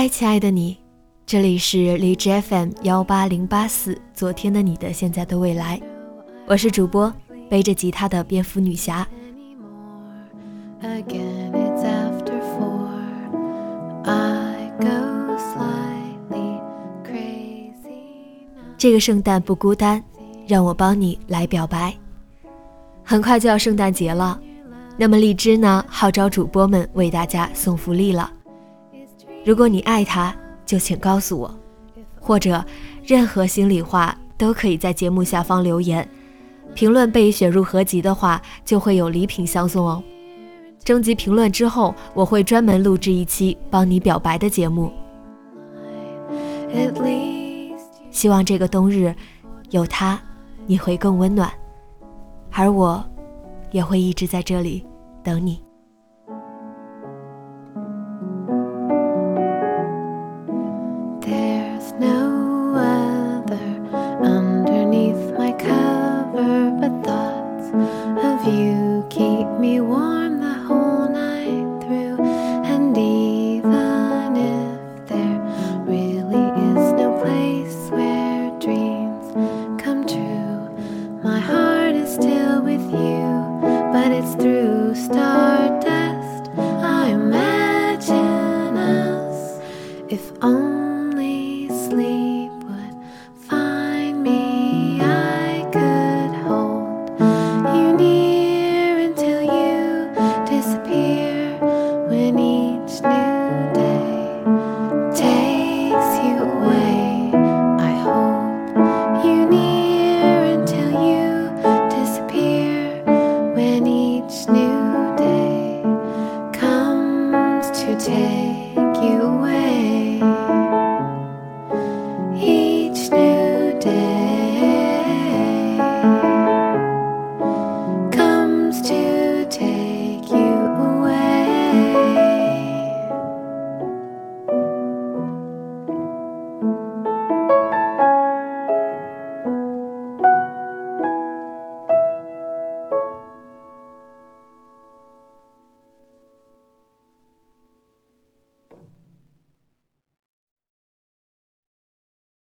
嗨，亲爱的你，这里是荔枝 FM 幺八零八四，昨天的你的现在的未来，我是主播背着吉他的蝙蝠女侠。这个圣诞不孤单，让我帮你来表白。很快就要圣诞节了，那么荔枝呢，号召主播们为大家送福利了。如果你爱他，就请告诉我，或者任何心里话都可以在节目下方留言，评论被选入合集的话，就会有礼品相送哦。征集评论之后，我会专门录制一期帮你表白的节目。希望这个冬日有他，你会更温暖，而我也会一直在这里等你。There's no other underneath my cover but thoughts of you keep me warm the whole night through. And even if there really is no place where dreams come true, my heart is still with you, but it's through stars. take you away.